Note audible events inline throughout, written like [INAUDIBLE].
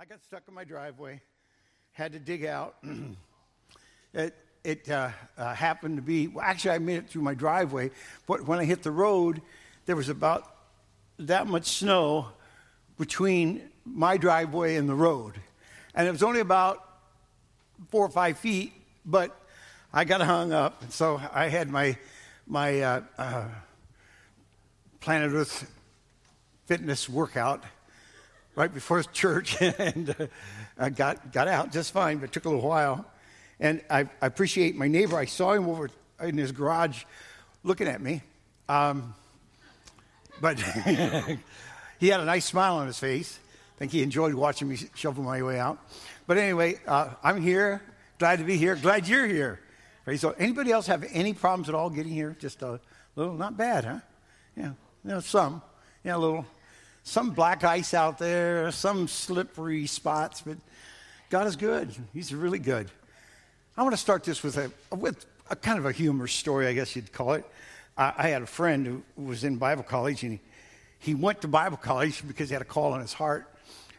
I got stuck in my driveway, had to dig out. [CLEARS THROAT] it it uh, uh, happened to be, well, actually, I made it through my driveway, but when I hit the road, there was about that much snow between my driveway and the road. And it was only about four or five feet, but I got hung up. So I had my, my uh, uh Planet Earth fitness workout right before church, [LAUGHS] and uh, I got, got out just fine, but took a little while. And I, I appreciate my neighbor. I saw him over in his garage looking at me. Um, but [LAUGHS] he had a nice smile on his face. I think he enjoyed watching me shovel my way out. But anyway, uh, I'm here. Glad to be here. Glad you're here. So, anybody else have any problems at all getting here? Just a little, not bad, huh? Yeah, you know, some. Yeah, a little some black ice out there, some slippery spots, but God is good. He's really good. I want to start this with a, with a kind of a humorous story, I guess you'd call it. I, I had a friend who was in Bible college, and he, he went to Bible college because he had a call on his heart.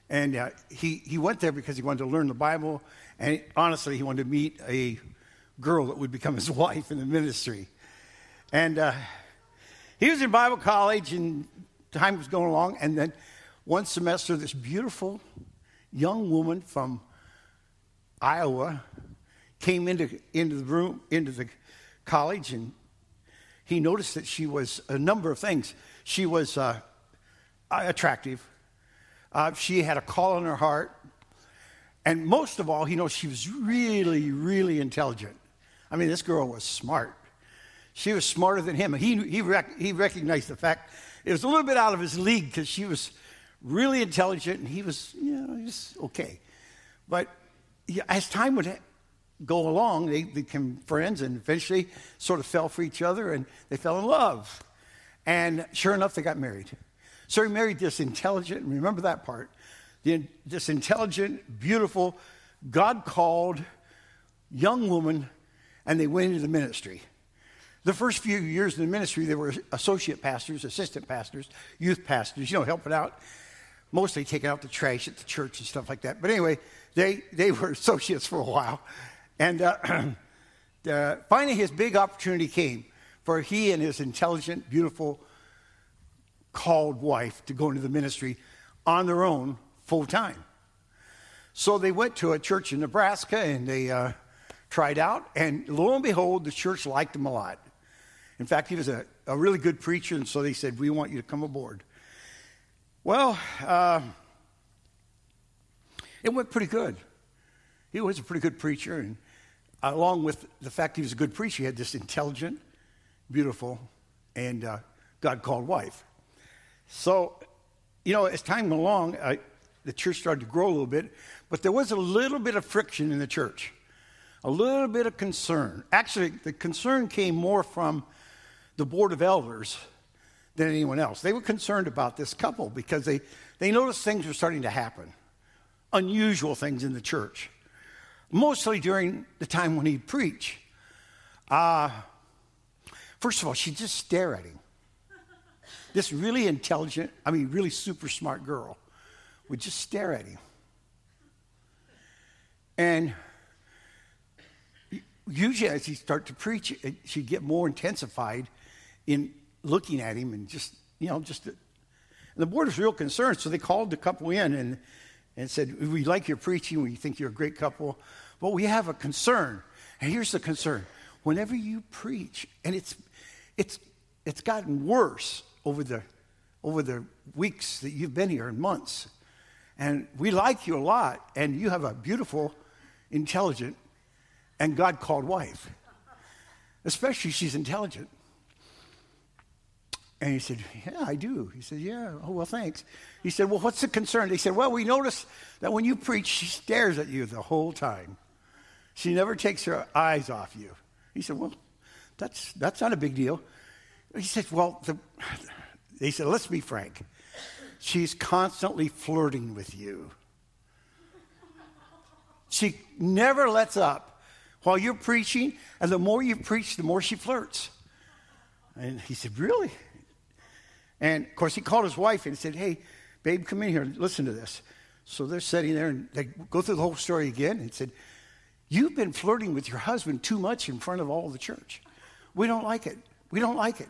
And uh, he, he went there because he wanted to learn the Bible, and honestly, he wanted to meet a girl that would become his [LAUGHS] wife in the ministry. And uh, he was in Bible college, and time was going along, and then one semester, this beautiful young woman from Iowa came into, into the room, into the college, and he noticed that she was a number of things. She was uh, attractive, uh, she had a call on her heart, and most of all, he knows she was really, really intelligent. I mean, this girl was smart. She was smarter than him. He, he, rec- he recognized the fact it was a little bit out of his league because she was really intelligent and he was, you know, just okay. But as time would go along, they became friends and eventually sort of fell for each other and they fell in love. And sure enough, they got married. So he married this intelligent, remember that part, this intelligent, beautiful, God called young woman, and they went into the ministry. The first few years in the ministry, they were associate pastors, assistant pastors, youth pastors, you know, helping out, mostly taking out the trash at the church and stuff like that. But anyway, they, they were [LAUGHS] associates for a while. And uh, [CLEARS THROAT] uh, finally, his big opportunity came for he and his intelligent, beautiful, called wife to go into the ministry on their own full time. So they went to a church in Nebraska and they uh, tried out, and lo and behold, the church liked them a lot. In fact, he was a, a really good preacher, and so they said, We want you to come aboard. Well, uh, it went pretty good. He was a pretty good preacher, and along with the fact he was a good preacher, he had this intelligent, beautiful, and uh, God called wife. So, you know, as time went along, I, the church started to grow a little bit, but there was a little bit of friction in the church, a little bit of concern. Actually, the concern came more from the board of elders than anyone else. They were concerned about this couple because they, they noticed things were starting to happen, unusual things in the church, mostly during the time when he'd preach. Uh, first of all, she'd just stare at him. This really intelligent, I mean, really super smart girl would just stare at him. And usually, as he start to preach, she'd get more intensified in looking at him and just, you know, just. And the board was real concerned, so they called the couple in and, and said, We like your preaching, we think you're a great couple, but we have a concern. And here's the concern whenever you preach, and it's, it's, it's gotten worse over the, over the weeks that you've been here and months. And we like you a lot, and you have a beautiful, intelligent, and God called wife. Especially she's intelligent. And he said, Yeah, I do. He said, Yeah. Oh, well, thanks. He said, Well, what's the concern? They said, Well, we notice that when you preach, she stares at you the whole time. She never takes her eyes off you. He said, Well, that's, that's not a big deal. He said, Well, the, they said, Let's be frank. She's constantly flirting with you. She never lets up while you're preaching, and the more you preach, the more she flirts. And he said, Really? And of course, he called his wife and said, Hey, babe, come in here, listen to this. So they're sitting there and they go through the whole story again and said, You've been flirting with your husband too much in front of all the church. We don't like it. We don't like it.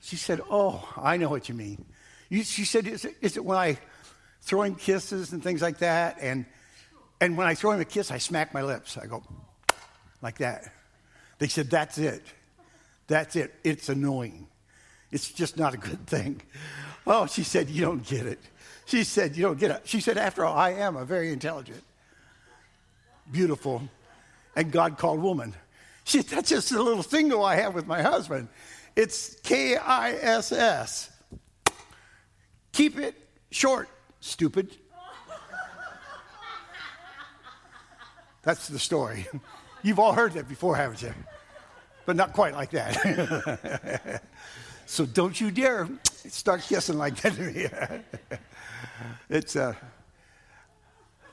She said, Oh, I know what you mean. You, she said, is it, is it when I throw him kisses and things like that? And, and when I throw him a kiss, I smack my lips. I go like that. They said, That's it. That's it. It's annoying. It's just not a good thing. Oh, she said, You don't get it. She said, You don't get it. She said, After all, I am a very intelligent, beautiful, and God called woman. She said, That's just a little single I have with my husband. It's K I S S. Keep it short, stupid. That's the story. You've all heard that before, haven't you? But not quite like that. [LAUGHS] so don't you dare start kissing like that [LAUGHS] it's uh,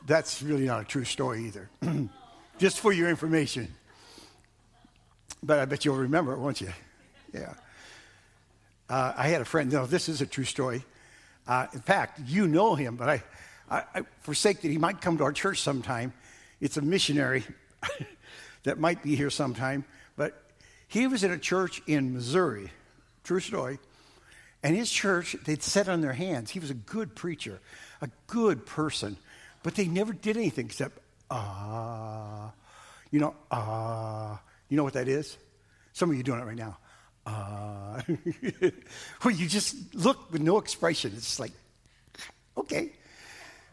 that's really not a true story either. [CLEARS THROAT] Just for your information. But I bet you'll remember it, won't you? Yeah. Uh, I had a friend. No, this is a true story. Uh, in fact, you know him, but I, I, I forsake that he might come to our church sometime. It's a missionary [LAUGHS] that might be here sometime. But he was in a church in Missouri, true story. And his church, they'd set on their hands. He was a good preacher, a good person, but they never did anything except, ah. Uh, you know, ah. Uh, you know what that is? Some of you doing it right now. Uh, [LAUGHS] well, you just look with no expression. It's like, okay.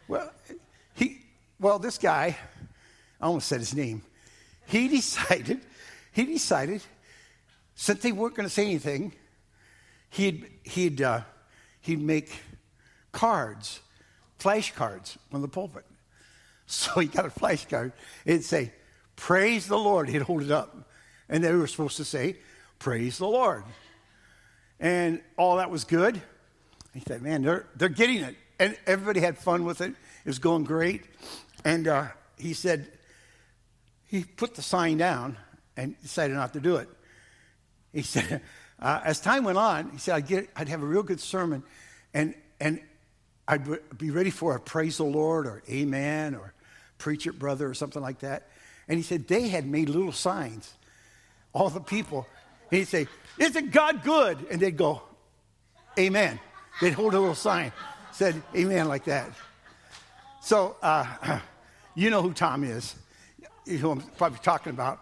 Well, he, well, this guy, I almost said his name. He [LAUGHS] decided, he decided, since they weren't going to say anything, he'd, he'd, uh, he'd make cards, flashcards from the pulpit. [LAUGHS] So he got a flashcard. It'd say, Praise the Lord. He'd hold it up. And they were supposed to say, Praise the Lord. And all that was good. He said, Man, they're, they're getting it. And everybody had fun with it. It was going great. And uh, he said, he put the sign down and decided not to do it. He [LAUGHS] said, uh, as time went on, he said, I'd, get, I'd have a real good sermon and, and I'd be ready for a praise the Lord or amen or preach it, brother, or something like that. And he said, they had made little signs, all the people, and he'd say, Isn't God good? And they'd go, Amen. They'd hold a little sign, said Amen like that. So, uh, [CLEARS THROAT] you know who Tom is, who I'm probably talking about.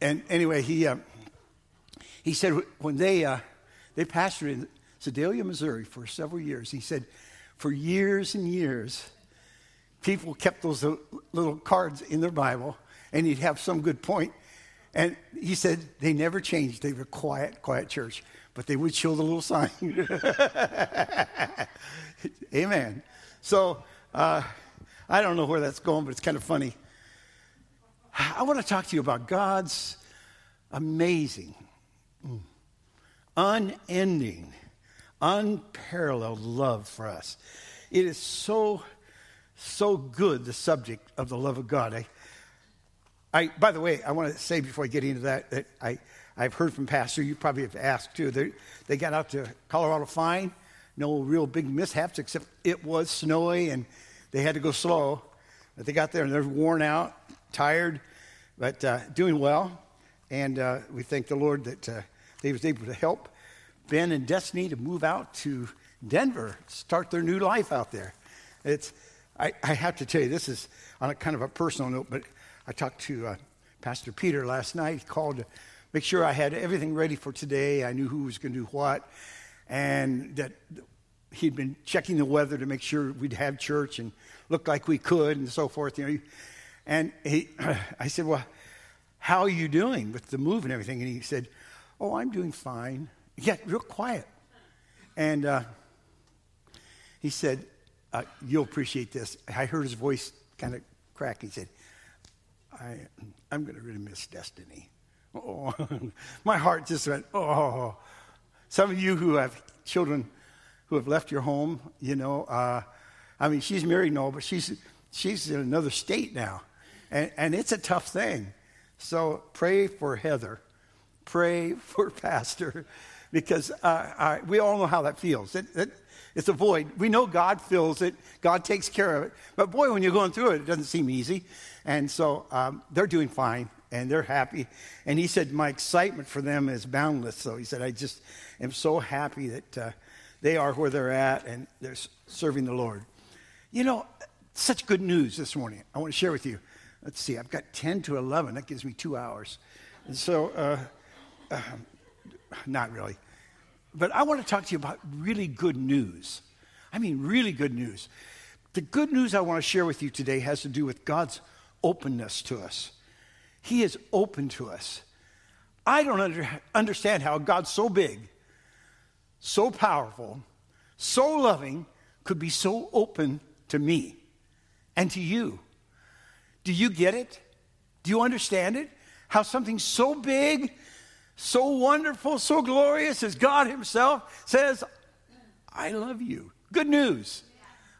And anyway, he, uh, he said when they, uh, they pastored in Sedalia, Missouri for several years, he said, for years and years, people kept those little cards in their Bible, and he'd have some good point. and he said they never changed. They were quiet, quiet church, but they would show the little sign. [LAUGHS] Amen. So uh, I don't know where that's going, but it's kind of funny. I want to talk to you about God's amazing, unending, unparalleled love for us. It is so, so good, the subject of the love of God. I, I, by the way, I want to say before I get into that that I, I've heard from Pastor, you probably have asked too. They, they got out to Colorado fine, no real big mishaps, except it was snowy and they had to go slow. But they got there and they're worn out, tired, but uh, doing well. And uh, we thank the Lord that uh, they was able to help Ben and Destiny to move out to Denver, start their new life out there. It's, I, I have to tell you, this is on a kind of a personal note, but I talked to uh, Pastor Peter last night. He called to make sure I had everything ready for today. I knew who was going to do what, and that he'd been checking the weather to make sure we'd have church and looked like we could and so forth. You know, and he, [CLEARS THROAT] I said, "Well, how are you doing with the move and everything?" And he said, "Oh, I'm doing fine." Yeah, real quiet, and uh, he said, uh, "You'll appreciate this." I heard his voice kind of crack. He said, I, I'm going to really miss Destiny. Oh, [LAUGHS] my heart just went, oh. Some of you who have children who have left your home, you know, uh, I mean, she's married now, but she's, she's in another state now. And, and it's a tough thing. So pray for Heather. Pray [LAUGHS] for Pastor. because uh, we all know how that feels. It, it, it's a void. We know God fills it, God takes care of it. But boy, when you're going through it, it doesn't seem easy. And so um, they're doing fine and they're happy. And he said, My excitement for them is boundless. So he said, I just am so happy that uh, they are where they're at and they're serving the Lord. You know, such good news this morning. I want to share with you. Let's see, I've got 10 to 11. That gives me two hours. And so, uh, not really. But I want to talk to you about really good news. I mean, really good news. The good news I want to share with you today has to do with God's openness to us. He is open to us. I don't under, understand how God so big, so powerful, so loving could be so open to me and to you. Do you get it? Do you understand it? How something so big, so wonderful, so glorious as God Himself says, I love you. Good news.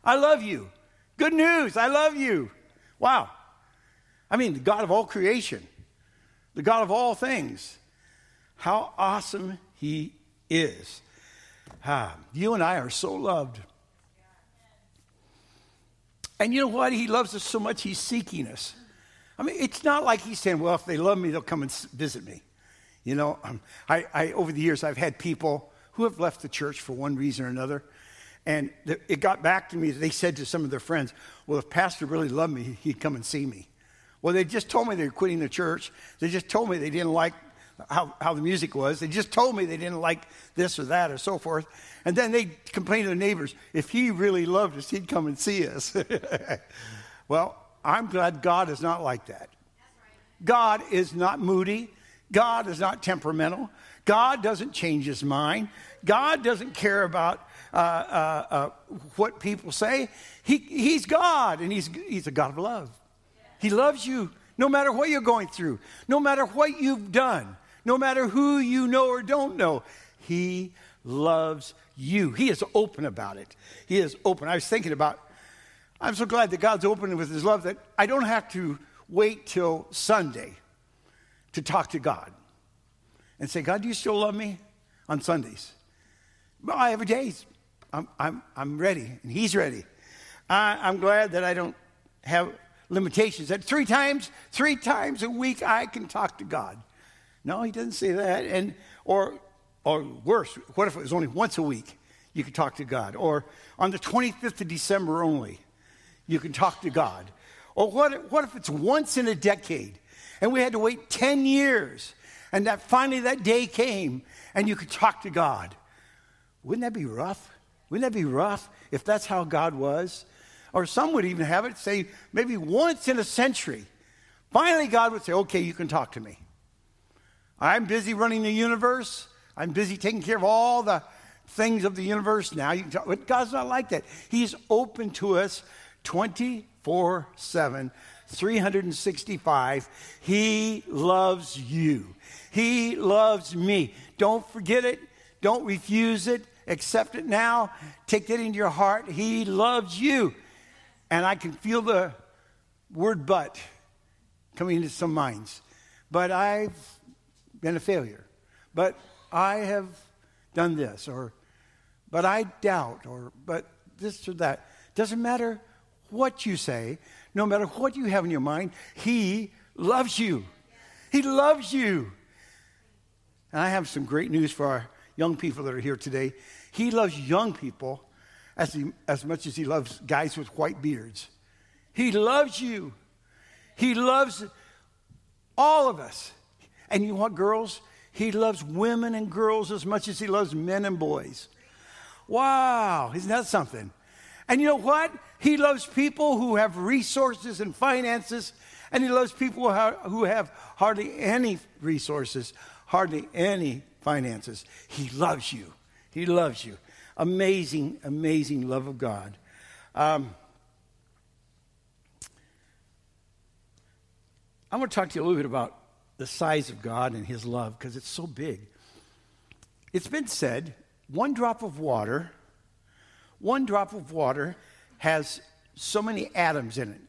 I love you. Good news. I love you. Wow. I mean, the God of all creation, the God of all things. How awesome He is. Ah, you and I are so loved. And you know what? He loves us so much, He's seeking us. I mean, it's not like He's saying, well, if they love me, they'll come and visit me. You know, um, I, I, over the years, I've had people who have left the church for one reason or another. And it got back to me, that they said to some of their friends, well, if Pastor really loved me, he'd come and see me. Well, they just told me they were quitting the church. They just told me they didn't like how, how the music was. They just told me they didn't like this or that or so forth. And then they complained to the neighbors, if he really loved us, he'd come and see us. [LAUGHS] well, I'm glad God is not like that. God is not moody. God is not temperamental. God doesn't change his mind. God doesn't care about uh, uh, uh, what people say. He, he's God, and he's, he's a God of love. He loves you no matter what you're going through, no matter what you've done, no matter who you know or don't know. He loves you. He is open about it. He is open. I was thinking about, I'm so glad that God's open with his love that I don't have to wait till Sunday to talk to God and say, God, do you still love me on Sundays? Well, I have days. I'm, I'm, I'm ready, and He's ready. I, I'm glad that I don't have limitations. That three times, three times a week I can talk to God. No, he doesn't say that. And or or worse, what if it was only once a week you could talk to God? Or on the 25th of December only, you can talk to God. Or what, what if it's once in a decade and we had to wait 10 years and that finally that day came and you could talk to God? Wouldn't that be rough? Wouldn't that be rough if that's how God was? Or some would even have it say maybe once in a century. Finally, God would say, okay, you can talk to me. I'm busy running the universe. I'm busy taking care of all the things of the universe now. You God's not like that. He's open to us 24 7, 365. He loves you. He loves me. Don't forget it. Don't refuse it. Accept it now. Take that into your heart. He loves you. And I can feel the word but coming into some minds. But I've been a failure. But I have done this, or but I doubt, or but this or that. Doesn't matter what you say, no matter what you have in your mind, He loves you. He loves you. And I have some great news for our young people that are here today. He loves young people as, he, as much as he loves guys with white beards. He loves you. He loves all of us. And you want girls? He loves women and girls as much as he loves men and boys. Wow, isn't that something? And you know what? He loves people who have resources and finances, and he loves people who have hardly any resources, hardly any finances. He loves you. He loves you amazing, amazing love of God. Um, I want to talk to you a little bit about the size of God and His love because it's so big. It's been said one drop of water, one drop of water has so many atoms in it.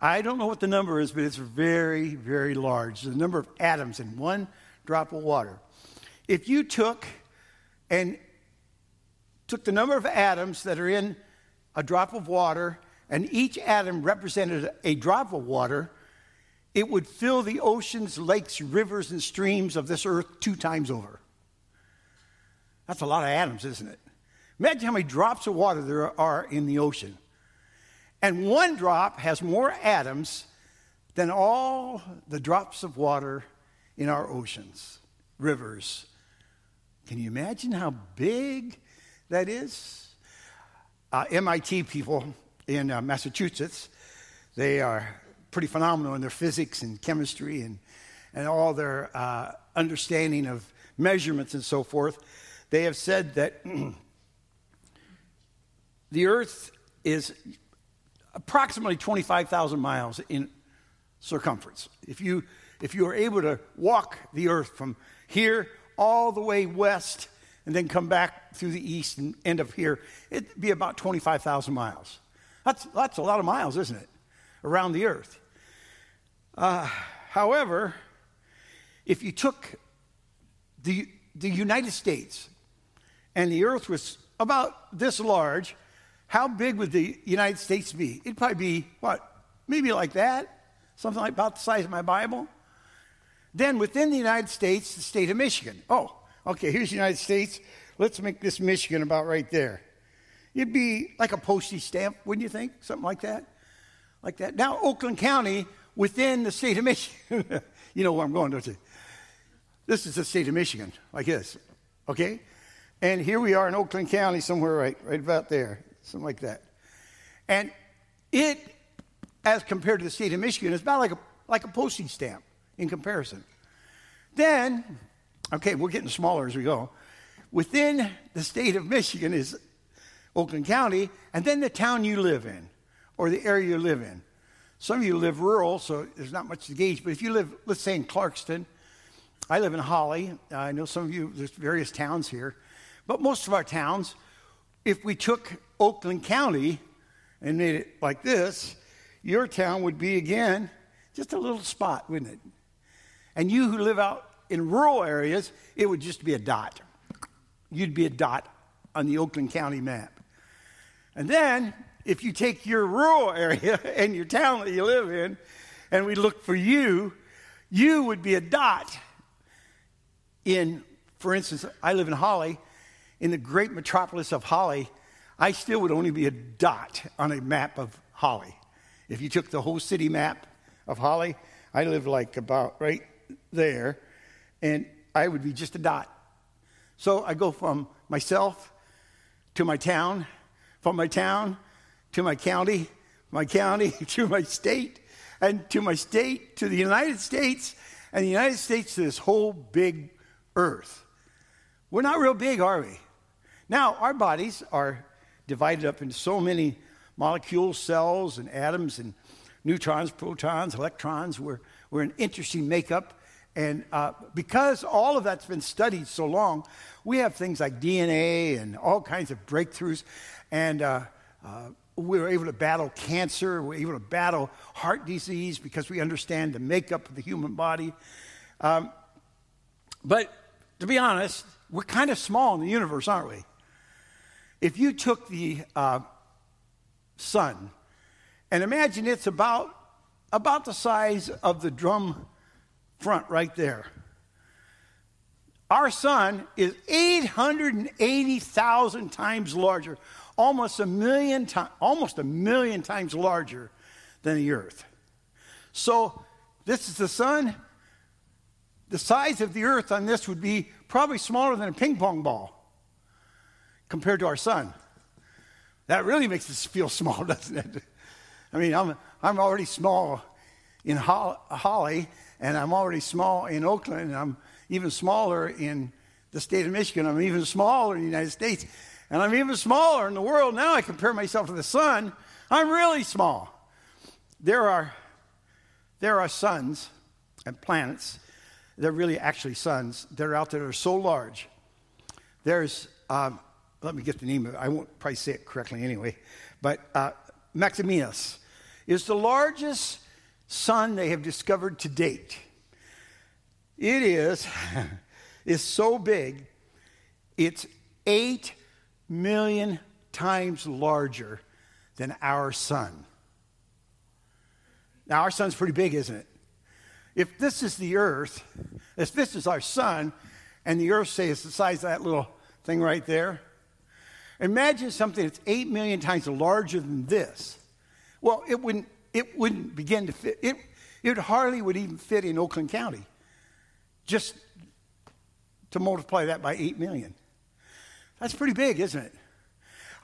I don't know what the number is, but it's very, very large. The number of atoms in one drop of water. If you took and took the number of atoms that are in a drop of water, and each atom represented a drop of water, it would fill the oceans, lakes, rivers, and streams of this earth two times over. That's a lot of atoms, isn't it? Imagine how many drops of water there are in the ocean. And one drop has more atoms than all the drops of water in our oceans, rivers. Can you imagine how big that is? Uh, MIT people in uh, Massachusetts, they are pretty phenomenal in their physics and chemistry and, and all their uh, understanding of measurements and so forth. They have said that [CLEARS THROAT] the Earth is approximately 25,000 miles in circumference. If you, if you are able to walk the Earth from here all the way west and then come back through the east and end up here, it'd be about 25,000 miles. That's, that's a lot of miles, isn't it? Around the earth. Uh, however, if you took the, the United States and the earth was about this large, how big would the United States be? It'd probably be, what, maybe like that? Something like about the size of my Bible? Then within the United States, the state of Michigan. Oh, okay, here's the United States. Let's make this Michigan about right there. It'd be like a postage stamp, wouldn't you think? Something like that? Like that. Now, Oakland County, within the state of Michigan, [LAUGHS] you know where I'm going, don't you? This is the state of Michigan, like this, okay? And here we are in Oakland County, somewhere right, right about there, something like that. And it, as compared to the state of Michigan, is about like a, like a postage stamp in comparison. Then, okay, we're getting smaller as we go. Within the state of Michigan is Oakland County, and then the town you live in or the area you live in. Some of you live rural, so there's not much to gauge, but if you live, let's say in Clarkston, I live in Holly. I know some of you, there's various towns here, but most of our towns, if we took Oakland County and made it like this, your town would be again just a little spot, wouldn't it? And you who live out in rural areas, it would just be a dot. You'd be a dot on the Oakland County map. And then, if you take your rural [LAUGHS] area and your town that you live in, and we look for you, you would be a dot in, for instance, I live in Holly. In the great metropolis of Holly, I still would only be a dot on a map of Holly. If you took the whole city map of Holly, I live like about right there, and I would be just a dot. So I go from myself to my town, from my town to my county, my county [LAUGHS] to my state, and to my state to the United States, and the United States to this whole big earth. We're not real big, are we? Now, our bodies are divided up into so many molecules, cells, and atoms, and neutrons, protons, electrons. We're, we're an interesting makeup. And uh, because all of that's been studied so long, we have things like DNA and all kinds of breakthroughs. And uh, uh, we were able to battle cancer, we are able to battle heart disease because we understand the makeup of the human body. Um, but to be honest, we're kind of small in the universe, aren't we? If you took the uh, sun and imagine it's about, about the size of the drum front right there. Our sun is 880,000 times larger, almost a million times, almost a million times larger than the earth. So this is the sun. The size of the earth on this would be probably smaller than a ping pong ball compared to our sun. That really makes us feel [LAUGHS] small, doesn't it? I mean, I'm, I'm already small in Holly, and I'm already small in Oakland, and I'm even smaller in the state of Michigan. I'm even smaller in the United States. And I'm even smaller in the world. Now I compare myself to the sun. I'm really small. There are, there are suns and planets. They're really actually suns that are out there that are so large. There's, um, let me get the name of it. I won't probably say it correctly anyway. But uh, Maximinus is the largest sun they have discovered to date. It is, [LAUGHS] is so big, it's 8 million times larger than our sun. Now, our sun's pretty big, isn't it? If this is the earth, if this is our sun, and the earth, say, is the size of that little thing right there, imagine something that's 8 million times larger than this. Well, it wouldn't, it wouldn't begin to fit. It, it hardly would even fit in Oakland County. Just to multiply that by 8 million. That's pretty big, isn't it?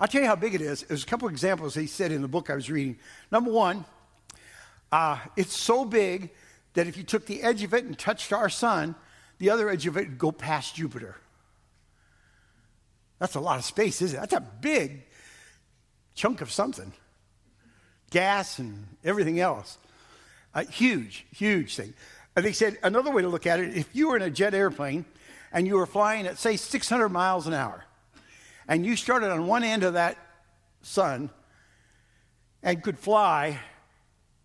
I'll tell you how big it is. There's a couple examples he said in the book I was reading. Number one, uh, it's so big that if you took the edge of it and touched our sun, the other edge of it would go past Jupiter. That's a lot of space, isn't it? That's a big chunk of something. Gas and everything else. A huge, huge thing. And they said another way to look at it if you were in a jet airplane and you were flying at, say, 600 miles an hour, and you started on one end of that sun and could fly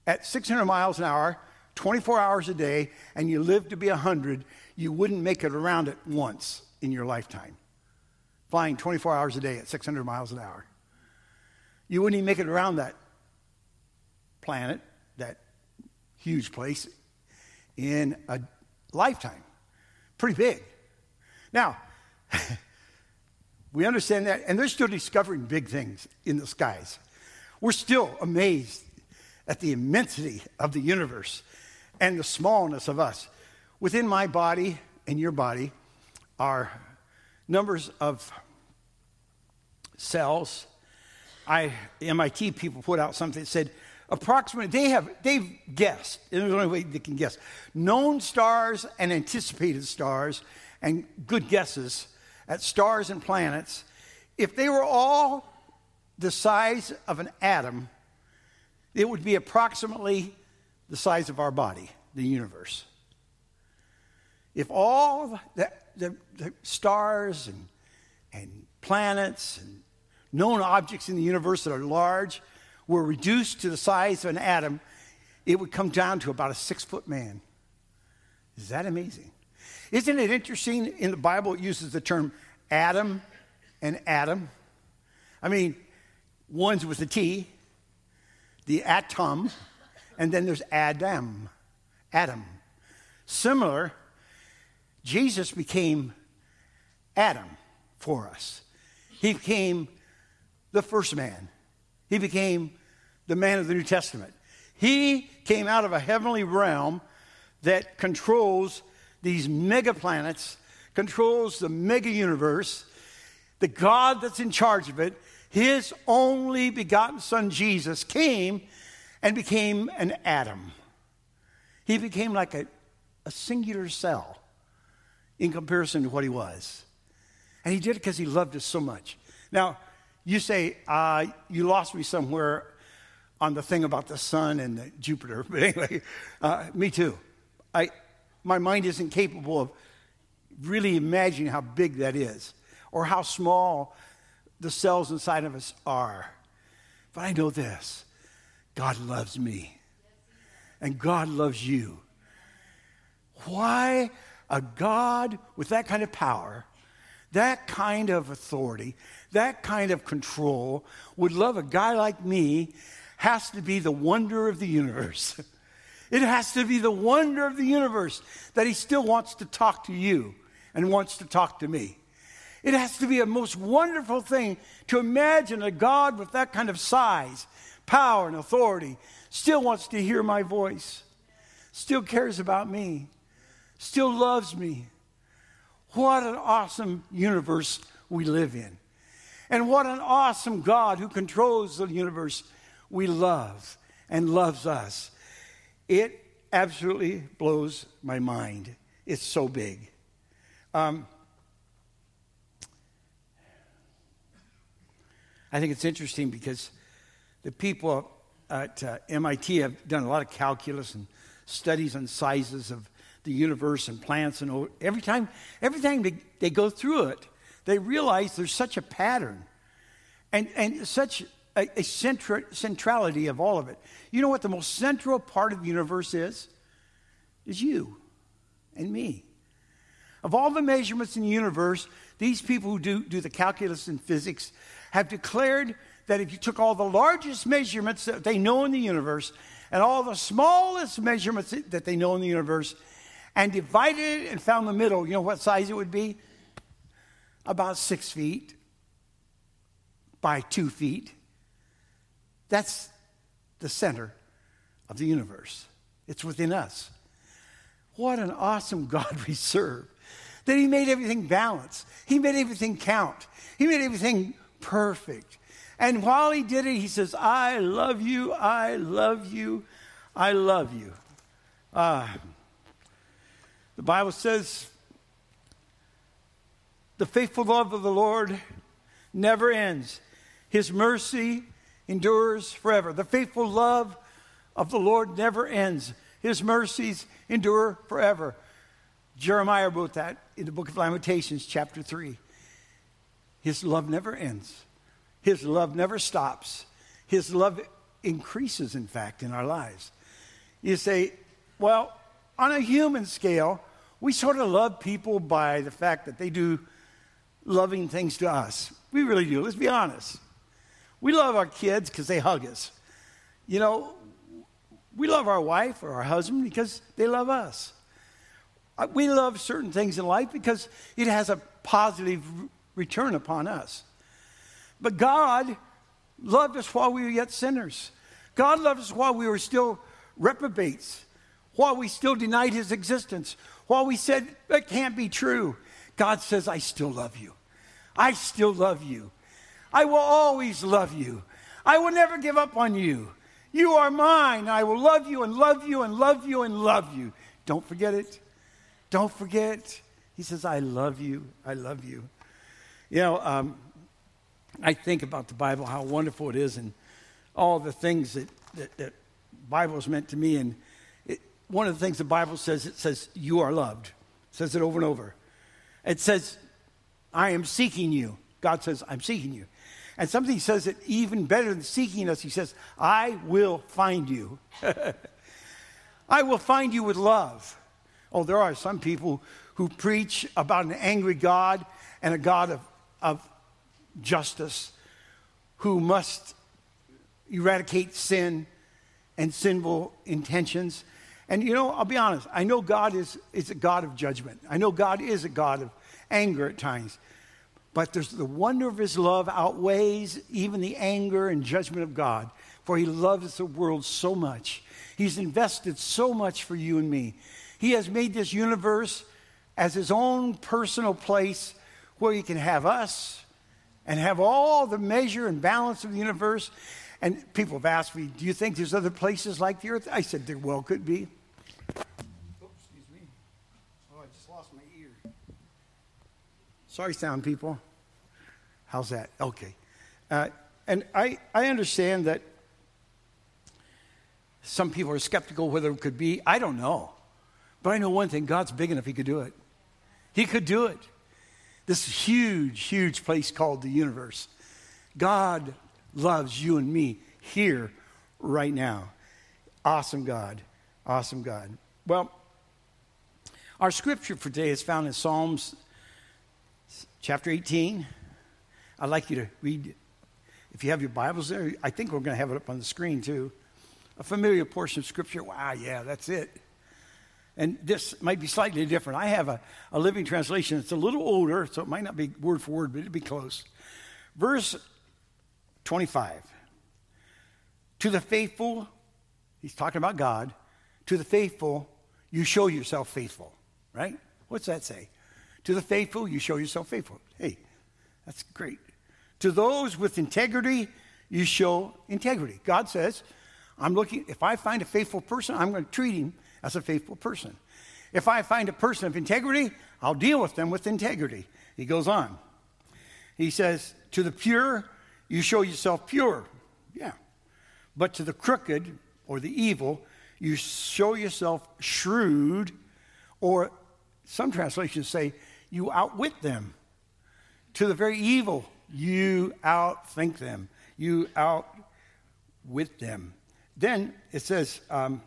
at 600 miles an hour, 24 hours a day, and you lived to be 100, you wouldn't make it around it once in your lifetime. Flying 24 hours a day at 600 miles an hour. You wouldn't even make it around that planet, that huge place, in a lifetime. Pretty big. Now, [LAUGHS] we understand that, and they're still discovering big things in the skies. We're still amazed at the immensity of the universe and the smallness of us. Within my body and your body are numbers of cells. I MIT people put out something that said approximately they have they've guessed, there's the only way they can guess, known stars and anticipated stars and good guesses at stars and planets. If they were all the size of an atom, it would be approximately the size of our body, the universe. If all the, the, the stars and, and planets and known objects in the universe that are large were reduced to the size of an atom, it would come down to about a six foot man. Is that amazing? Isn't it interesting in the Bible it uses the term Adam and Adam? I mean, one's with a T, the atom, and then there's Adam. Adam. Similar, Jesus became Adam for us. He became the first man. He became the man of the New Testament. He came out of a heavenly realm that controls these mega planets, controls the mega universe. The God that's in charge of it his only begotten son Jesus came and became an atom. He became like a, a singular cell in comparison to what he was. And he did it because he loved us so much. Now, you say, uh, you lost me somewhere on the thing about the sun and the Jupiter. [LAUGHS] But anyway, uh, me too. I, my mind isn't capable of really imagining how big that is or how small the cells inside of us are. But I know this God loves me, and God loves you. Why a God with that kind of power, that kind of authority, that kind of control would love a guy like me has to be the wonder of the universe. [LAUGHS] It has to be the wonder of the universe that he still wants to talk to you and wants to talk to me. It has to be a most wonderful thing to imagine a God with that kind of size, power, and authority still wants to hear my voice, still cares about me, still loves me. What an awesome universe we live in. And what an awesome God who controls the universe we love and loves us. It absolutely blows my mind. It's so big. Um, I think it's interesting because the people at uh, MIT have done a lot of calculus and studies on sizes of the universe and planets, and every time, every time they, they go through it, they realize there's such a pattern and, and such a, a centra- centrality of all of it. You know what the most central part of the universe is? Is you and me. Of all the measurements in the universe, these people who do, do the calculus in physics have declared that if you took all the largest measurements that they know in the universe and all the smallest measurements that they know in the universe and divided it and found the middle, you know what size it would be? About six feet by two feet. That's the center of the universe, it's within us. What an awesome God we serve. That He made everything balance, He made everything count, He made everything perfect. And while He did it, He says, I love you, I love you, I love you. Uh, the Bible says, the faithful love of the Lord never ends. His mercy endures forever. The faithful love of the Lord never ends. His mercies endure forever. Jeremiah wrote that in the book of Lamentations, chapter 3. His love never ends, His love never stops. His love increases, in fact, in our lives. You say, well, on a human scale, we sort of love people by the fact that they do loving things to us. We really do. Let's be honest. We love our kids because they hug us. You know, we love our wife or our husband because they love us. Uh, we love certain things in life because it has a positive return upon us. But God loved us while we were yet sinners. God loved us while we were still reprobates, while we still denied his existence, while we said, that can't be true. God says, I still love you. I still love you. I will always love you. I will never give up on you. You are mine. I will love you and love you and love you and love you. Don't forget it. Don't forget. He says, I love you. I love you. You know, um, I think about the Bible, how wonderful it is, and all the things that, that, that Bible is meant to me. And it, one of the things the Bible says, it says, You are loved. It says it over and over. It says, I am seeking you. God says, I'm seeking you. And something says it even better than seeking us. He says, I will find you. [LAUGHS] I will find you with love. Oh, there are some people who preach about an angry God and a God of, of justice who must eradicate sin and sinful intentions. And you know, I'll be honest, I know God is, is a God of judgment. I know God is a God of anger at times. But there's the wonder of his love outweighs even the anger and judgment of God, for he loves the world so much. He's invested so much for you and me. He has made this universe as his own personal place where he can have us and have all the measure and balance of the universe. And people have asked me, Do you think there's other places like the earth? I said, There well could be. Oh, excuse me. Oh, I just lost my ear. Sorry, sound people. How's that? Okay. Uh, and I, I understand that some people are skeptical whether it could be. I don't know. But I know one thing God's big enough, He could do it. He could do it. This huge, huge place called the universe. God loves you and me here, right now. Awesome God. Awesome God. Well, our scripture for today is found in Psalms chapter 18. I'd like you to read, if you have your Bibles there, I think we're going to have it up on the screen too. A familiar portion of scripture. Wow, yeah, that's it. And this might be slightly different. I have a, a living translation. It's a little older, so it might not be word for word, but it'd be close. Verse 25. To the faithful, he's talking about God, to the faithful, you show yourself faithful, right? What's that say? To the faithful, you show yourself faithful. Hey, that's great. To those with integrity, you show integrity. God says, I'm looking, if I find a faithful person, I'm going to treat him as a faithful person. If I find a person of integrity, I'll deal with them with integrity. He goes on. He says, To the pure, you show yourself pure. Yeah. But to the crooked or the evil, you show yourself shrewd, or some translations say, you outwit them. To the very evil, you outthink them. You outwit them. Then it says, um,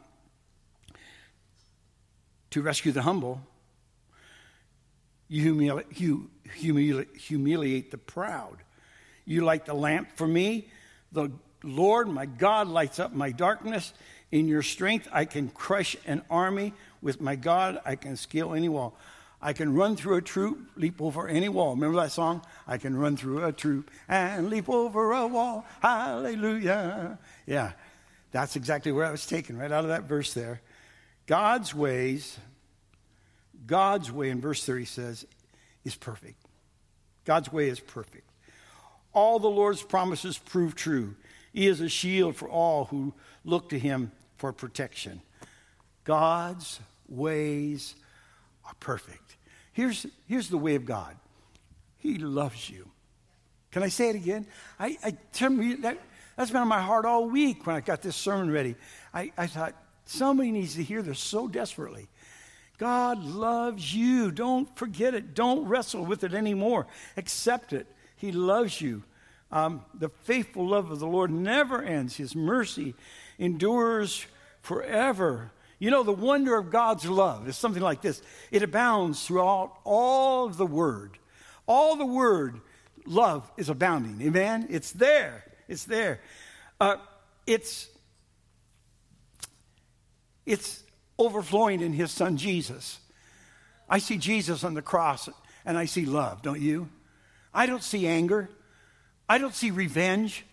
to rescue the humble, You humili- humili- humiliate the proud. You light the lamp for me. The Lord, my God, lights up my darkness. In your strength, I can crush an army. With my God, I can scale any wall. I can run through a troop, leap over any wall. Remember that song? I can run through a troop and leap over a wall. Hallelujah. Yeah, that's exactly where I was taken, right out of that verse there. God's ways, God's way in verse 30 says, is perfect. God's way is perfect. All the Lord's promises prove true. He is a shield for all who look to him for protection. God's ways are perfect. Here's, here's the way of God He loves you. Can I say it again? I, I tell you, that, that's been on my heart all week when I got this sermon ready. I, I thought, somebody needs to hear this so desperately. God loves you. Don't forget it. Don't wrestle with it anymore. Accept it. He loves you. Um, the faithful love of the Lord never ends, His mercy endures forever. You know, the wonder of God's love is something like this it abounds throughout all the Word. All the Word, love is abounding. Amen? It's there. It's there. Uh, it's, it's overflowing in His Son Jesus. I see Jesus on the cross and I see love, don't you? I don't see anger. I don't see revenge.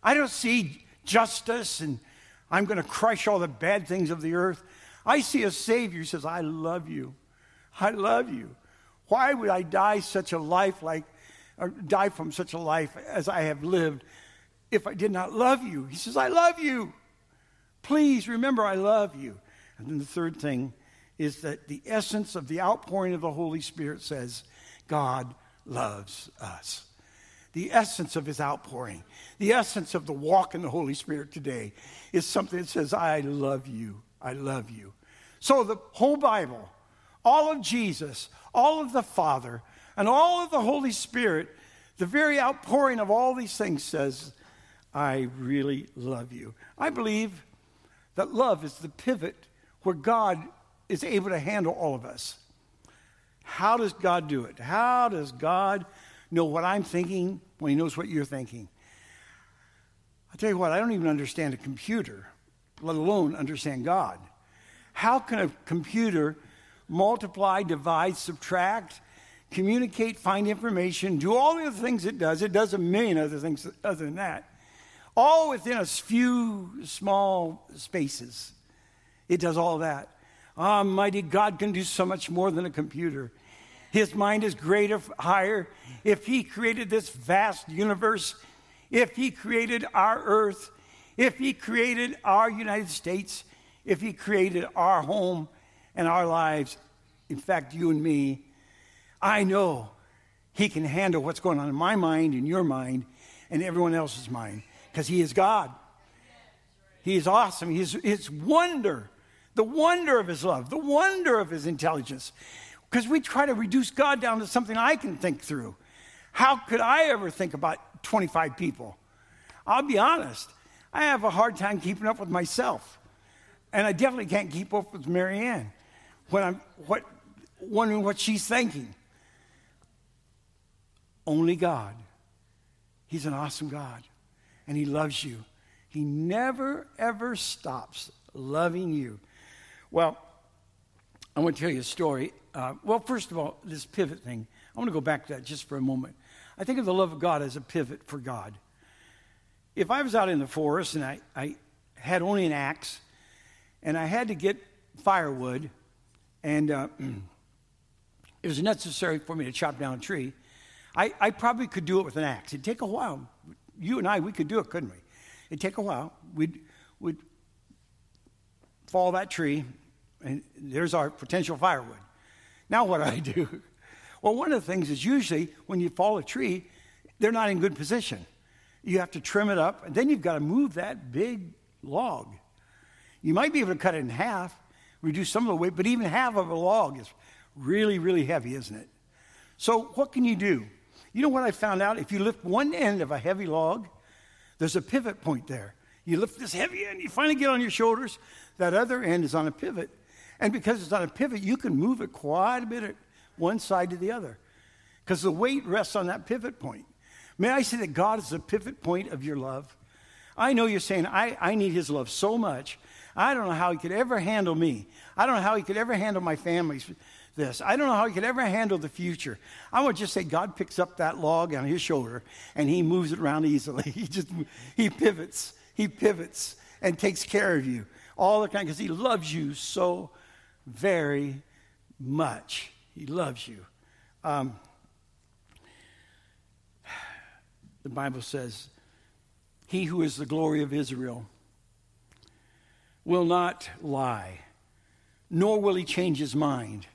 I don't see justice and I'm going to crush all the bad things of the earth. I see a Savior who says, I love you. I love you. Why would I die such a life like, or die from such a life as I have lived if I did not love you? He says, I love you. Please remember, I love you. And then the third thing is that the essence of the outpouring of the Holy Spirit says, God loves us. The essence of his outpouring, the essence of the walk in the Holy Spirit today is something that says, I love you. I love you. So the whole Bible, all of Jesus, all of the Father, and all of the Holy Spirit, the very outpouring of all these things says, I really love you. I believe that love is the pivot where God is able to handle all of us. How does God do it? How does God know what I'm thinking when He knows what you're thinking? I'll tell you what, I don't even understand a computer let alone understand God. How can a computer multiply, divide, subtract, communicate, find information, do all the other things it does? It does a million other things other than that. All within a few small spaces. It does all that. Ah, Almighty God can do so much more than a computer. His mind is greater, higher. If He created this vast universe, if He created our earth, if He created our United States, if He created our home and our lives, in fact, you and me, I know He can handle what's going on in my mind, in your mind, and everyone else's mind, because He is God. He is awesome. He's, His wonder, the wonder of His love, the wonder of His intelligence. Because we try to reduce God down to something I can think through. How could I ever think about 25 people? I'll be honest. I have a hard time keeping up with myself. And I definitely can't keep up with Marianne when I'm what, wondering what she's thinking. Only God. He's an awesome God. And He loves you. He never, ever stops loving you. Well, I want to tell you a story. Uh, well, first of all, this pivot thing. I want to go back to that just for a moment. I think of the love of God as a pivot for God if I was out in the forest and I, I had only an axe and I had to get firewood and uh, [CLEARS THROAT] it was necessary for me to chop down a tree, I, I probably could do it with an axe. It'd take a while. You and I, we could do it, couldn't we? It'd take a while. We'd, we'd fall that tree, and there's our potential firewood. Now, what do I do? Well, one of the things is usually when you fall a tree, they're not in good position. You have to trim it up, and then you've got to move that big log. You might be able to cut it in half, reduce some of the weight, but even half of a log is really, really heavy, isn't it? So, what can you do? You know what I found out? If you lift one end of a heavy log, there's a pivot point there. You lift this heavy end, you finally get on your shoulders, that other end is on a pivot. And because it's on a pivot, you can move it quite a bit at one side to the other. Because the weight rests on that pivot point. May I say that God is the pivot point of your love? I know you're saying, I, I need his love so much. I don't know how he could ever handle me. I don't know how he could ever handle my family's this. I don't know how he could ever handle the future. I would just say God picks up that log on his shoulder and he moves it around easily. [LAUGHS] He just he pivots. He pivots and takes care of you all the time because he loves you so very much. He loves you. Um, the Bible says, He who is the glory of Israel will not lie, nor will he change his mind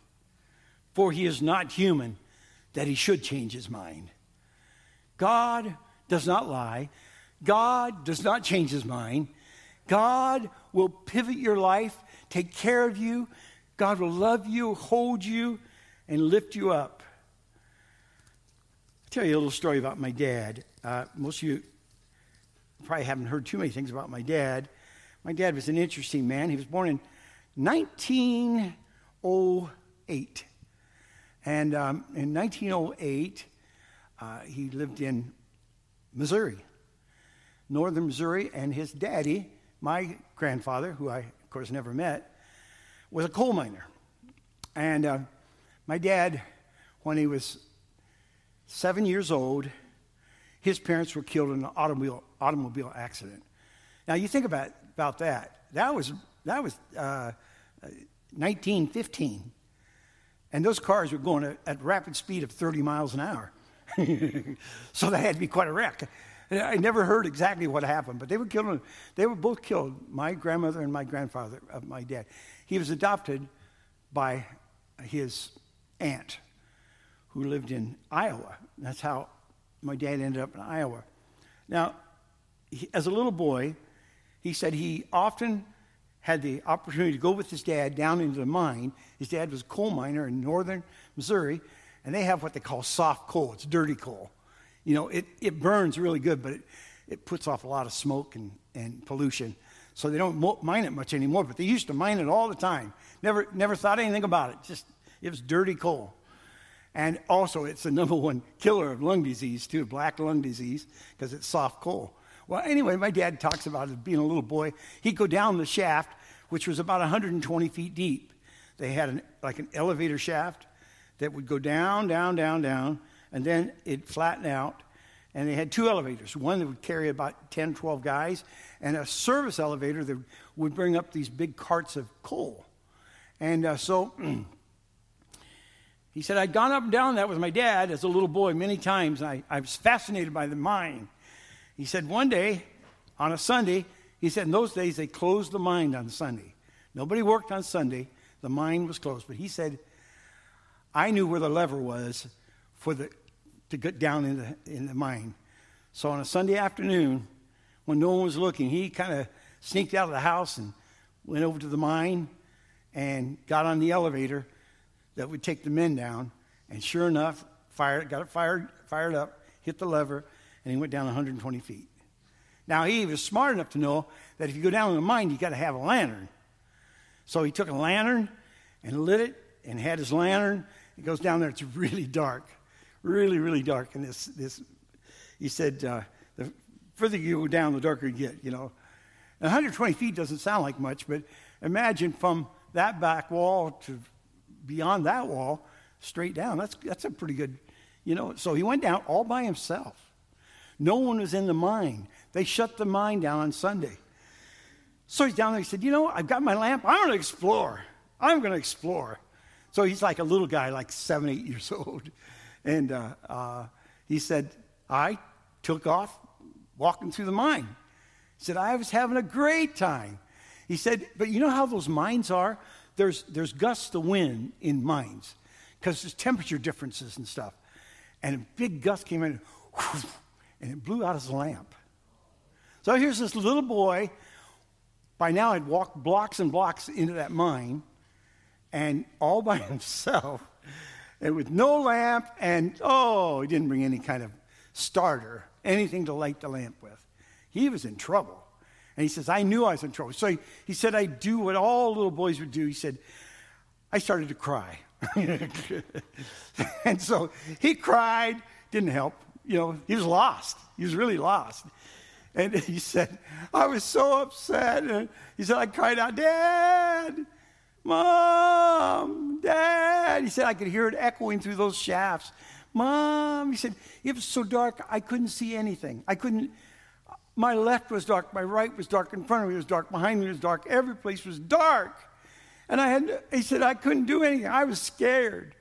for he is not human that he should change his mind. God does not lie. God does not change his mind. God will pivot your life, take care of you. God will love you, hold you, and lift you up. I'll tell you a little story about my dad. Uh, most of you probably haven't heard too many things about my dad. My dad was an interesting man. He was born in 1908. And um, in 1908, uh, he lived in Missouri, northern Missouri, and his daddy, my grandfather, who I, of course, never met, was a coal miner. And uh, my dad, when he was seven years old, his parents were killed in an automobile, automobile accident. Now, you think about, about that. That was, that was uh, 1915. And those cars were going at, at rapid speed of 30 miles an hour. [LAUGHS] so that had to be quite a wreck. I never heard exactly what happened, but they were killed. They were both killed. My grandmother and my grandfather, uh, my dad. He was adopted by his aunt, who lived in Iowa. That's how my dad ended up in Iowa. Now, he, as a little boy, he said he often had the opportunity to go with his dad down into the mine. His dad was a coal miner in northern Missouri, and they have what they call soft coal. It's dirty coal. You know, it, it burns really good, but it, it puts off a lot of smoke and, and pollution. So they don't mine it much anymore, but they used to mine it all the time. Never, never thought anything about it. Just, it was dirty coal. And also, it's the [LAUGHS] number one killer of lung disease, too, black lung disease, because it's soft coal. Well, anyway, my dad talks about it being a little boy. He'd go down the shaft, which was about 120 feet deep. They had an, like an elevator shaft that would go down, down, down, down, and then it'd flatten out. And they had two elevators one that would carry about 10, 12 guys, and a service elevator that would bring up these big carts of coal. And uh, so [CLEARS THROAT] he said, I'd gone up and down that with my dad as a little boy many times, and I, I was fascinated by the mine. He said one day on a Sunday, he said in those days they closed the mine on Sunday. Nobody worked on Sunday. The mine was closed. But he said, I knew where the lever was for the, to get down in the, in the mine. So on a Sunday afternoon, when no one was looking, he kind of sneaked out of the house and went over to the mine and got on the elevator that would take the men down. And sure enough, fired, got it fired, fired up, hit the lever, and he went down 120 feet. Now, he was smart enough to know that if you go down in the mine, you got to have a lantern. So he took a lantern and lit it and had his lantern. He goes down there. It's really dark, really, really dark. And this, this he said, uh, the further you go down, the darker you get, you know. 120 feet doesn't sound like much, but imagine from that back wall to beyond that wall, straight down. That's, that's a pretty good, you know. So he went down all by himself. No one was in the mine. They shut the mine down on Sunday. So he's down there. He said, You know, I've got my lamp. I'm going to explore. I'm going to explore. So he's like a little guy, like seven, eight years [LAUGHS] old. And uh, uh, he said, I took off walking through the mine. He said, I was having a great time. He said, But you know how those mines are? There's, there's gusts of wind in mines because there's temperature differences and stuff. And a big gust came in. [LAUGHS] And it blew out his lamp. So here's this little boy. By now, I'd walked blocks and blocks into that mine, and all by [LAUGHS] himself, and with no lamp, and oh, he didn't bring any kind of starter, anything to light the lamp with. He was in trouble. And he says, I knew I was in trouble. So he, he said, I do what all little boys would do. He said, I started to cry. [LAUGHS] and so he cried, didn't help. You know, he was lost. He was really lost. And [LAUGHS] he said, I was so upset. And he said, I cried out, Dad, Mom, Dad. He said, I could hear it echoing through those shafts. Mom, he said, it was so dark, I couldn't see anything. I couldn't, my left was dark, my right was dark, in front of me was dark, behind me was dark, every place was dark. And I had, he said, I couldn't do anything. I was scared.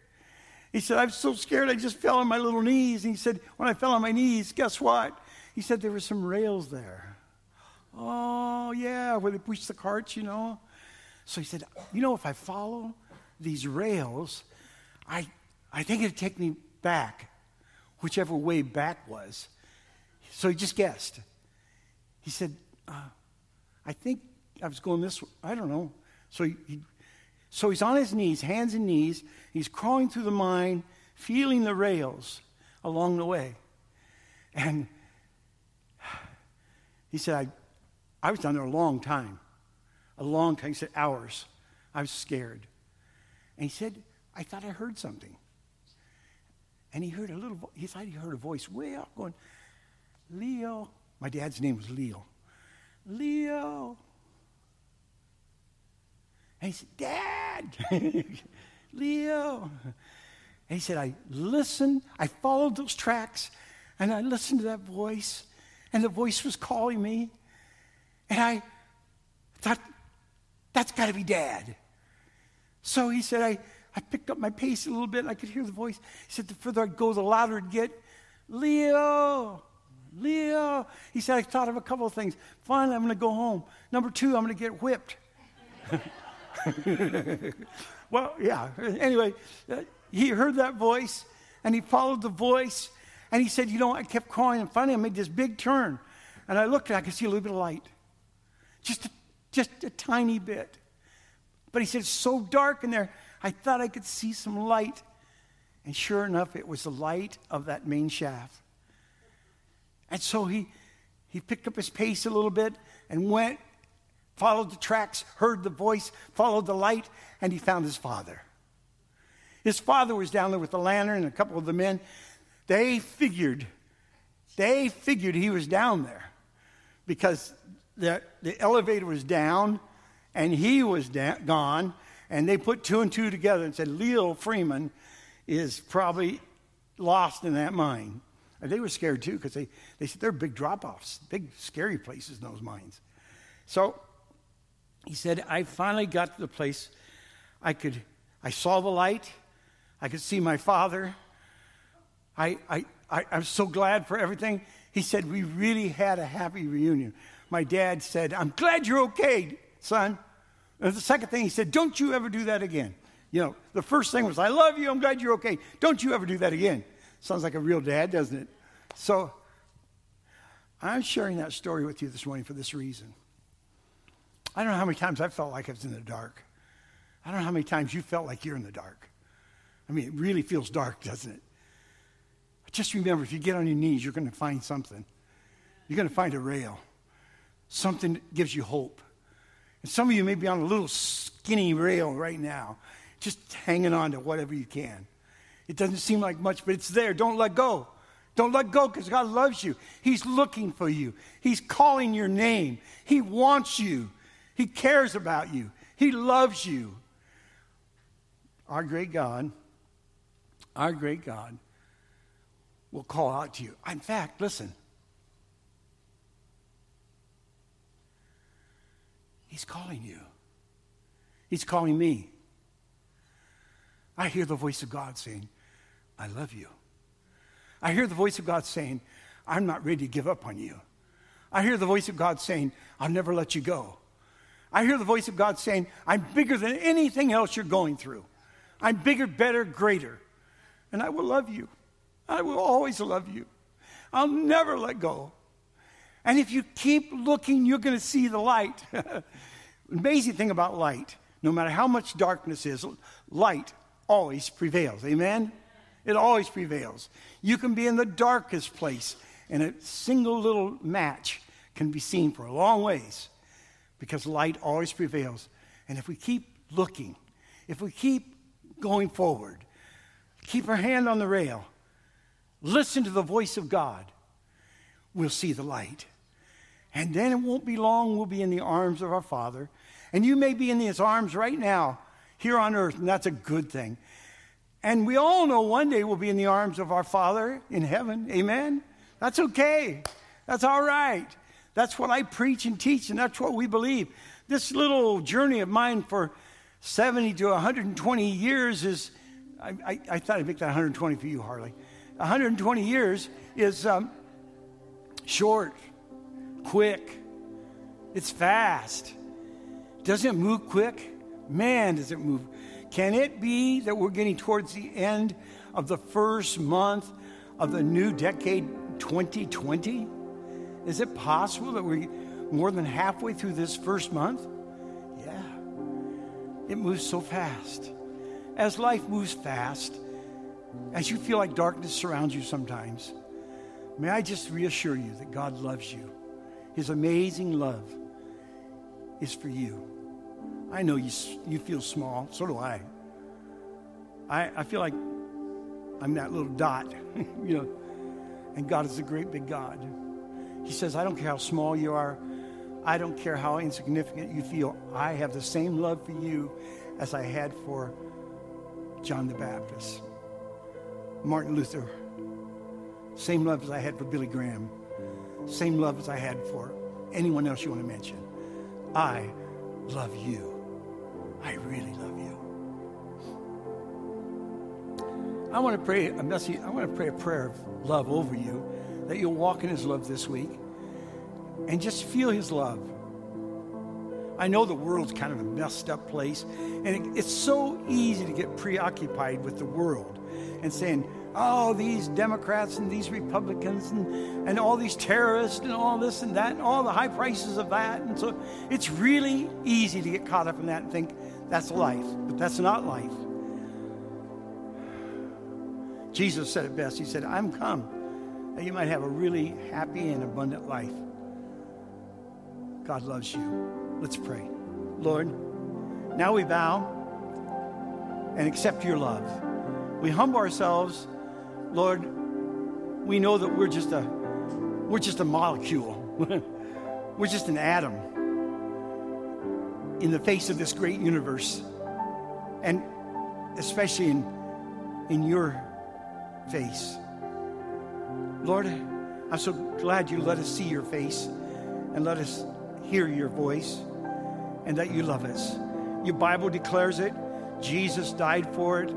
He said, I'm so scared I just fell on my little knees. And he said, when I fell on my knees, guess what? He said there were some rails there. Oh, yeah, where they push the carts, you know. So he said, You know, if I follow these rails, I, I think it'd take me back, whichever way back was. So he just guessed. He said, uh, I think I was going this way. I don't know. So, he, he, so he's on his knees, hands and knees. He's crawling through the mine, feeling the rails along the way. And he said, I, I was down there a long time. A long time. He said, hours. I was scared. And he said, I thought I heard something. And he heard a little, vo- he thought he heard a voice way up going, Leo. My dad's name was Leo. Leo. And he said, Dad, [LAUGHS] Leo. And he said, I listened, I followed those tracks, and I listened to that voice, and the voice was calling me. And I thought, that's got to be dad. So he said, I, I picked up my pace a little bit, I could hear the voice. He said, the further I'd go, the louder it'd get. Leo, Leo. He said, I thought of a couple of things. Finally, I'm going to go home. Number two, I'm going to get whipped. [LAUGHS] well, yeah. Anyway, uh, he heard that voice, and he followed the voice, and he said, You know, I kept crawling, and finally I made this big turn. And I looked, and I could see a little bit of light. Just a, just a tiny bit. But he said, It's so dark in there, I thought I could see some light. And sure enough, it was the light of that main shaft. And so he, he picked up his pace a little bit and went, followed the tracks, heard the voice, followed the light, and he found his father. His father was down there with the lantern and a couple of the men. They figured, they figured he was down there because the, the elevator was down and he was da- gone. And they put two and two together and said, Leo Freeman is probably lost in that mine. And they were scared too because they, they said they're big drop offs, big scary places in those mines. So he said, I finally got to the place I could, I saw the light, I could see my father. I, I, I, I'm so glad for everything. He said, We really had a happy reunion. My dad said, I'm glad you're okay, son. And the second thing he said, Don't you ever do that again. You know, the first thing was, I love you, I'm glad you're okay. Don't you ever do that again. Sounds like a real dad, doesn't it? So I'm sharing that story with you this morning for this reason. I don't know how many times I felt like I was in the dark. I don't know how many times you felt like you're in the dark. I mean, it really feels dark, doesn't it? Just remember, if you get on your knees, you're going to find something. You're going to find a rail. Something that gives you hope. And some of you may be on a little skinny rail right now, just hanging on to whatever you can. It doesn't seem like much, but it's there. Don't let go. Don't let go because God loves you. He's looking for you. He's calling your name. He wants you. He cares about you. He loves you. Our great God, our great God will call out to you. In fact, listen. He's calling you. He's calling me. I hear the voice of God saying, I love you. I hear the voice of God saying, I'm not ready to give up on you. I hear the voice of God saying, I'll never let you go. I hear the voice of God saying, I'm bigger than anything else you're going through. I'm bigger, better, greater. And I will love you. I will always love you. I'll never let go. And if you keep looking, you're going to see the light. [LAUGHS] Amazing thing about light, no matter how much darkness is, light always prevails. Amen? It always prevails. You can be in the darkest place, and a single little match can be seen for a long ways because light always prevails. And if we keep looking, if we keep going forward. Keep our hand on the rail. Listen to the voice of God. We'll see the light. And then it won't be long, we'll be in the arms of our Father. And you may be in his arms right now, here on earth, and that's a good thing. And we all know one day we'll be in the arms of our Father in heaven. Amen? That's okay. That's all right. That's what I preach and teach, and that's what we believe. This little journey of mine for 70 to 120 years is, I, I, I thought I'd make that 120 for you, Harley. 120 years is um, short, quick, it's fast. Doesn't it move quick? Man, does it move. Can it be that we're getting towards the end of the first month of the new decade 2020? Is it possible that we're more than halfway through this first month? Yeah. It moves so fast. As life moves fast, as you feel like darkness surrounds you sometimes, may I just reassure you that God loves you. His amazing love is for you. I know you, you feel small, so do I. I, I feel like I'm that little dot, [LAUGHS] you know, and God is a great big God. He says, I don't care how small you are, I don't care how insignificant you feel. I have the same love for you as I had for John the Baptist, Martin Luther, same love as I had for Billy Graham, same love as I had for anyone else you want to mention. I love you. I really love you. I want to pray a message, I want to pray a prayer of love over you that you'll walk in his love this week and just feel his love. I know the world's kind of a messed up place, and it, it's so easy to get preoccupied with the world and saying, oh, these Democrats and these Republicans and, and all these terrorists and all this and that and all the high prices of that. And so it's really easy to get caught up in that and think that's life, but that's not life. Jesus said it best. He said, I'm come that you might have a really happy and abundant life. God loves you. Let's pray. Lord, now we bow and accept your love. We humble ourselves. Lord, we know that we're just a we're just a molecule. [LAUGHS] we're just an atom in the face of this great universe. And especially in in your face. Lord, I'm so glad you let us see your face and let us hear your voice and that you love us. Your Bible declares it, Jesus died for it,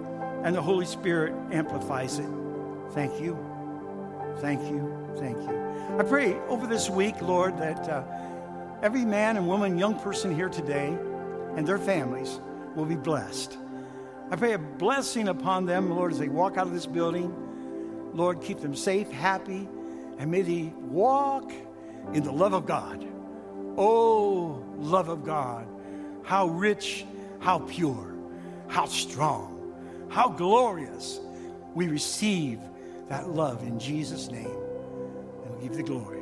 and the Holy Spirit amplifies it. Thank you. Thank you. Thank you. I pray over this week, Lord, that uh, every man and woman, young person here today, and their families will be blessed. I pray a blessing upon them, Lord, as they walk out of this building. Lord, keep them safe, happy, and may they walk in the love of God. Oh, love of God. How rich, how pure, how strong, how glorious. We receive that love in Jesus' name. And we give the glory.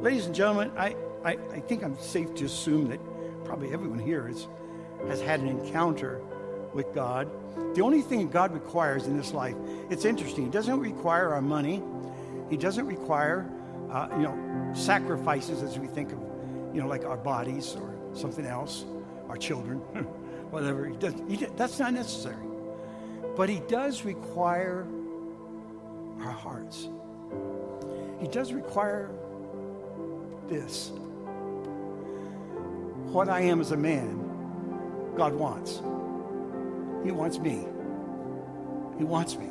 Ladies and gentlemen, I, I, I think I'm safe to assume that probably everyone here is, has had an encounter with God. The only thing God requires in this life, it's interesting, He doesn't require our money. He doesn't require, uh, you know, sacrifices as we think of, you know, like our bodies or something else, our children, [LAUGHS] whatever. He does, he, that's not necessary. But He does require our hearts. He does require this. What I am as a man, God wants. He wants me. He wants me.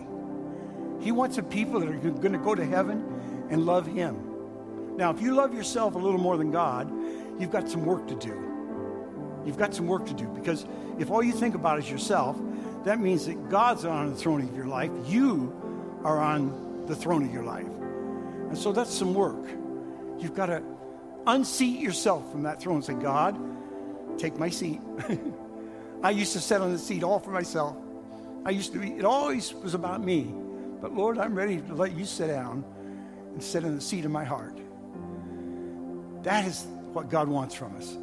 He wants a people that are going to go to heaven and love Him. Now, if you love yourself a little more than God, you've got some work to do. You've got some work to do because if all you think about is yourself, that means that God's on the throne of your life. You are on the throne of your life. And so that's some work. You've got to unseat yourself from that throne and say, God, take my seat. [LAUGHS] I used to sit on the seat all for myself. I used to be, it always was about me. But Lord, I'm ready to let you sit down and sit in the seat of my heart. That is what God wants from us.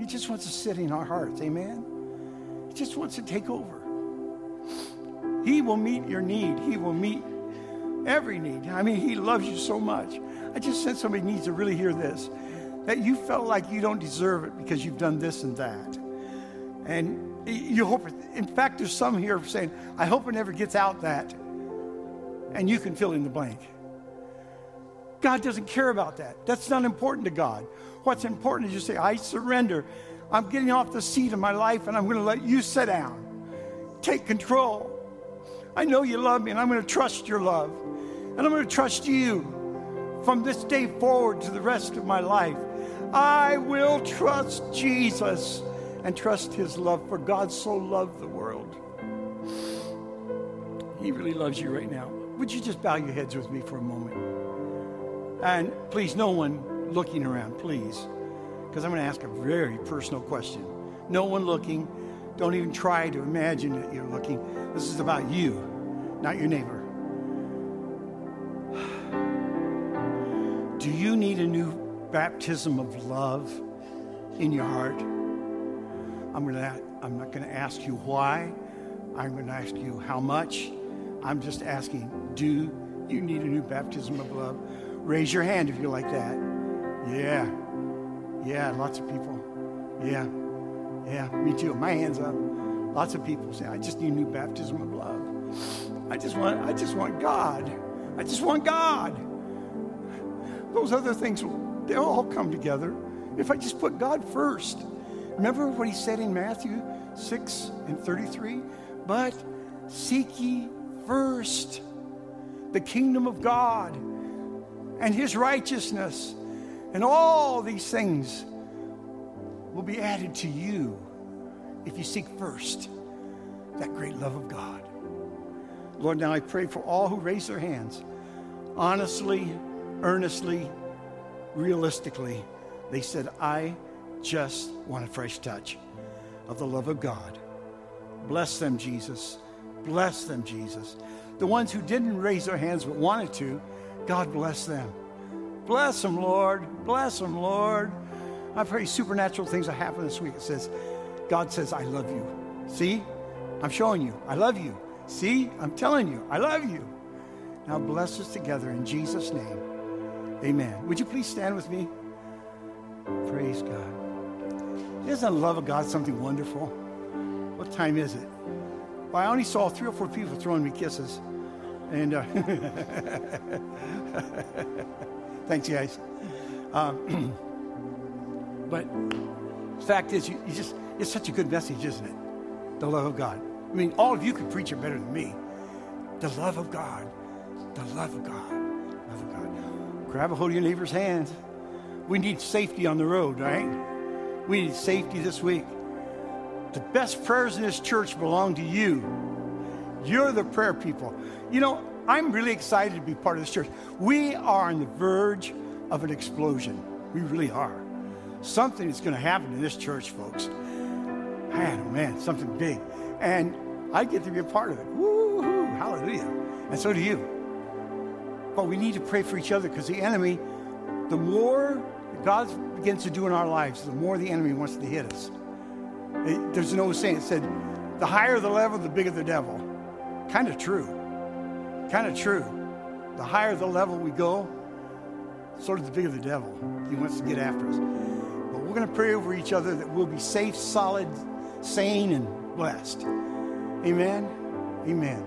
He just wants to sit in our hearts. Amen? He just wants to take over. He will meet your need. He will meet every need. I mean, He loves you so much. I just said somebody needs to really hear this that you felt like you don't deserve it because you've done this and that. And you hope, in fact, there's some here saying, I hope it never gets out that. And you can fill in the blank. God doesn't care about that. That's not important to God. What's important is you say, I surrender. I'm getting off the seat of my life and I'm going to let you sit down. Take control. I know you love me and I'm going to trust your love. And I'm going to trust you from this day forward to the rest of my life. I will trust Jesus and trust his love, for God so loved the world. He really loves you right now. Would you just bow your heads with me for a moment? And please, no one looking around, please, because I'm going to ask a very personal question. No one looking. Don't even try to imagine that you're looking. This is about you, not your neighbor. Do you need a new baptism of love in your heart? I'm to I'm not going to ask you why. I'm going to ask you how much. I'm just asking, do you need a new baptism of love? Raise your hand if you're like that. Yeah. Yeah, lots of people. Yeah. Yeah, me too. My hand's up. Lots of people say, I just need new baptism of love. I just want I just want God. I just want God. Those other things they'll all come together if I just put God first. Remember what he said in Matthew 6 and 33? But seek ye first the kingdom of God and his righteousness, and all these things will be added to you if you seek first that great love of God. Lord, now I pray for all who raise their hands honestly, earnestly, realistically. They said, I just want a fresh touch of the love of God. Bless them, Jesus. Bless them, Jesus. The ones who didn't raise their hands but wanted to, God bless them. Bless them, Lord. Bless them, Lord. I pray supernatural things will happen this week. It says, God says, I love you. See? I'm showing you. I love you. See? I'm telling you. I love you. Now bless us together in Jesus' name. Amen. Would you please stand with me? Praise God. Isn't the love of God something wonderful? What time is it? Well, I only saw three or four people throwing me kisses. And uh, [LAUGHS] thanks, guys. Um, [CLEARS THROAT] but the fact is, you, you, just, it's such a good message, isn't it? The love of God. I mean, all of you could preach it better than me. The love of God. The love of God. Love of God. Grab a hold of your neighbor's hands. We need safety on the road, right? We need safety this week. The best prayers in this church belong to you. You're the prayer people. You know, I'm really excited to be part of this church. We are on the verge of an explosion. We really are. Something is going to happen in this church, folks. Man, oh man, something big. And I get to be a part of it. Woo-hoo, hallelujah. And so do you. But we need to pray for each other because the enemy, the more God begins to do in our lives, the more the enemy wants to hit us. It, there's an old saying, it said, the higher the level, the bigger the devil. Kind of true. Kind of true. The higher the level we go, sort of the bigger the devil. He wants to get after us. But we're going to pray over each other that we'll be safe, solid, sane, and blessed. Amen. Amen.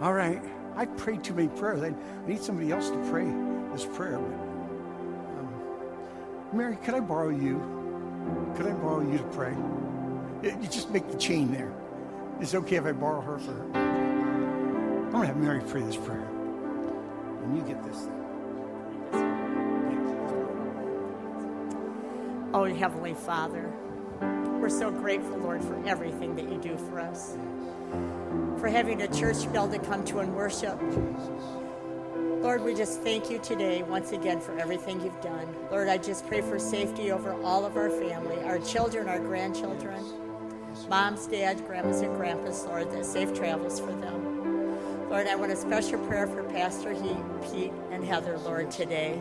All right. I prayed too many prayers. I need somebody else to pray this prayer. Um, Mary, could I borrow you? Could I borrow you to pray? You just make the chain there. Is it okay if I borrow her for her? I'm going to have Mary pray this prayer. And you get this. Oh, Heavenly Father, we're so grateful, Lord, for everything that you do for us. For having a church be able to come to and worship. Lord, we just thank you today once again for everything you've done. Lord, I just pray for safety over all of our family, our children, our grandchildren, moms, dads, grandmas, and grandpas, Lord, that safe travels for them. Lord, I want a special prayer for Pastor he, Pete and Heather, Lord, today.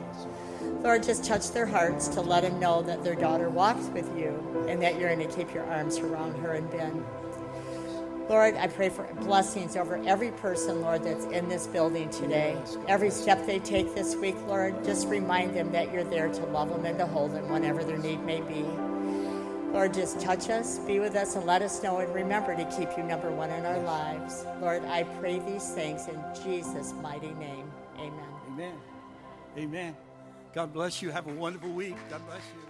Lord, just touch their hearts to let them know that their daughter walks with you and that you're going to keep your arms around her and Ben. Lord, I pray for blessings over every person, Lord, that's in this building today. Every step they take this week, Lord, just remind them that you're there to love them and to hold them whenever their need may be. Lord, just touch us, be with us, and let us know and remember to keep you number one in our lives. Lord, I pray these things in Jesus' mighty name. Amen. Amen. Amen. God bless you. Have a wonderful week. God bless you.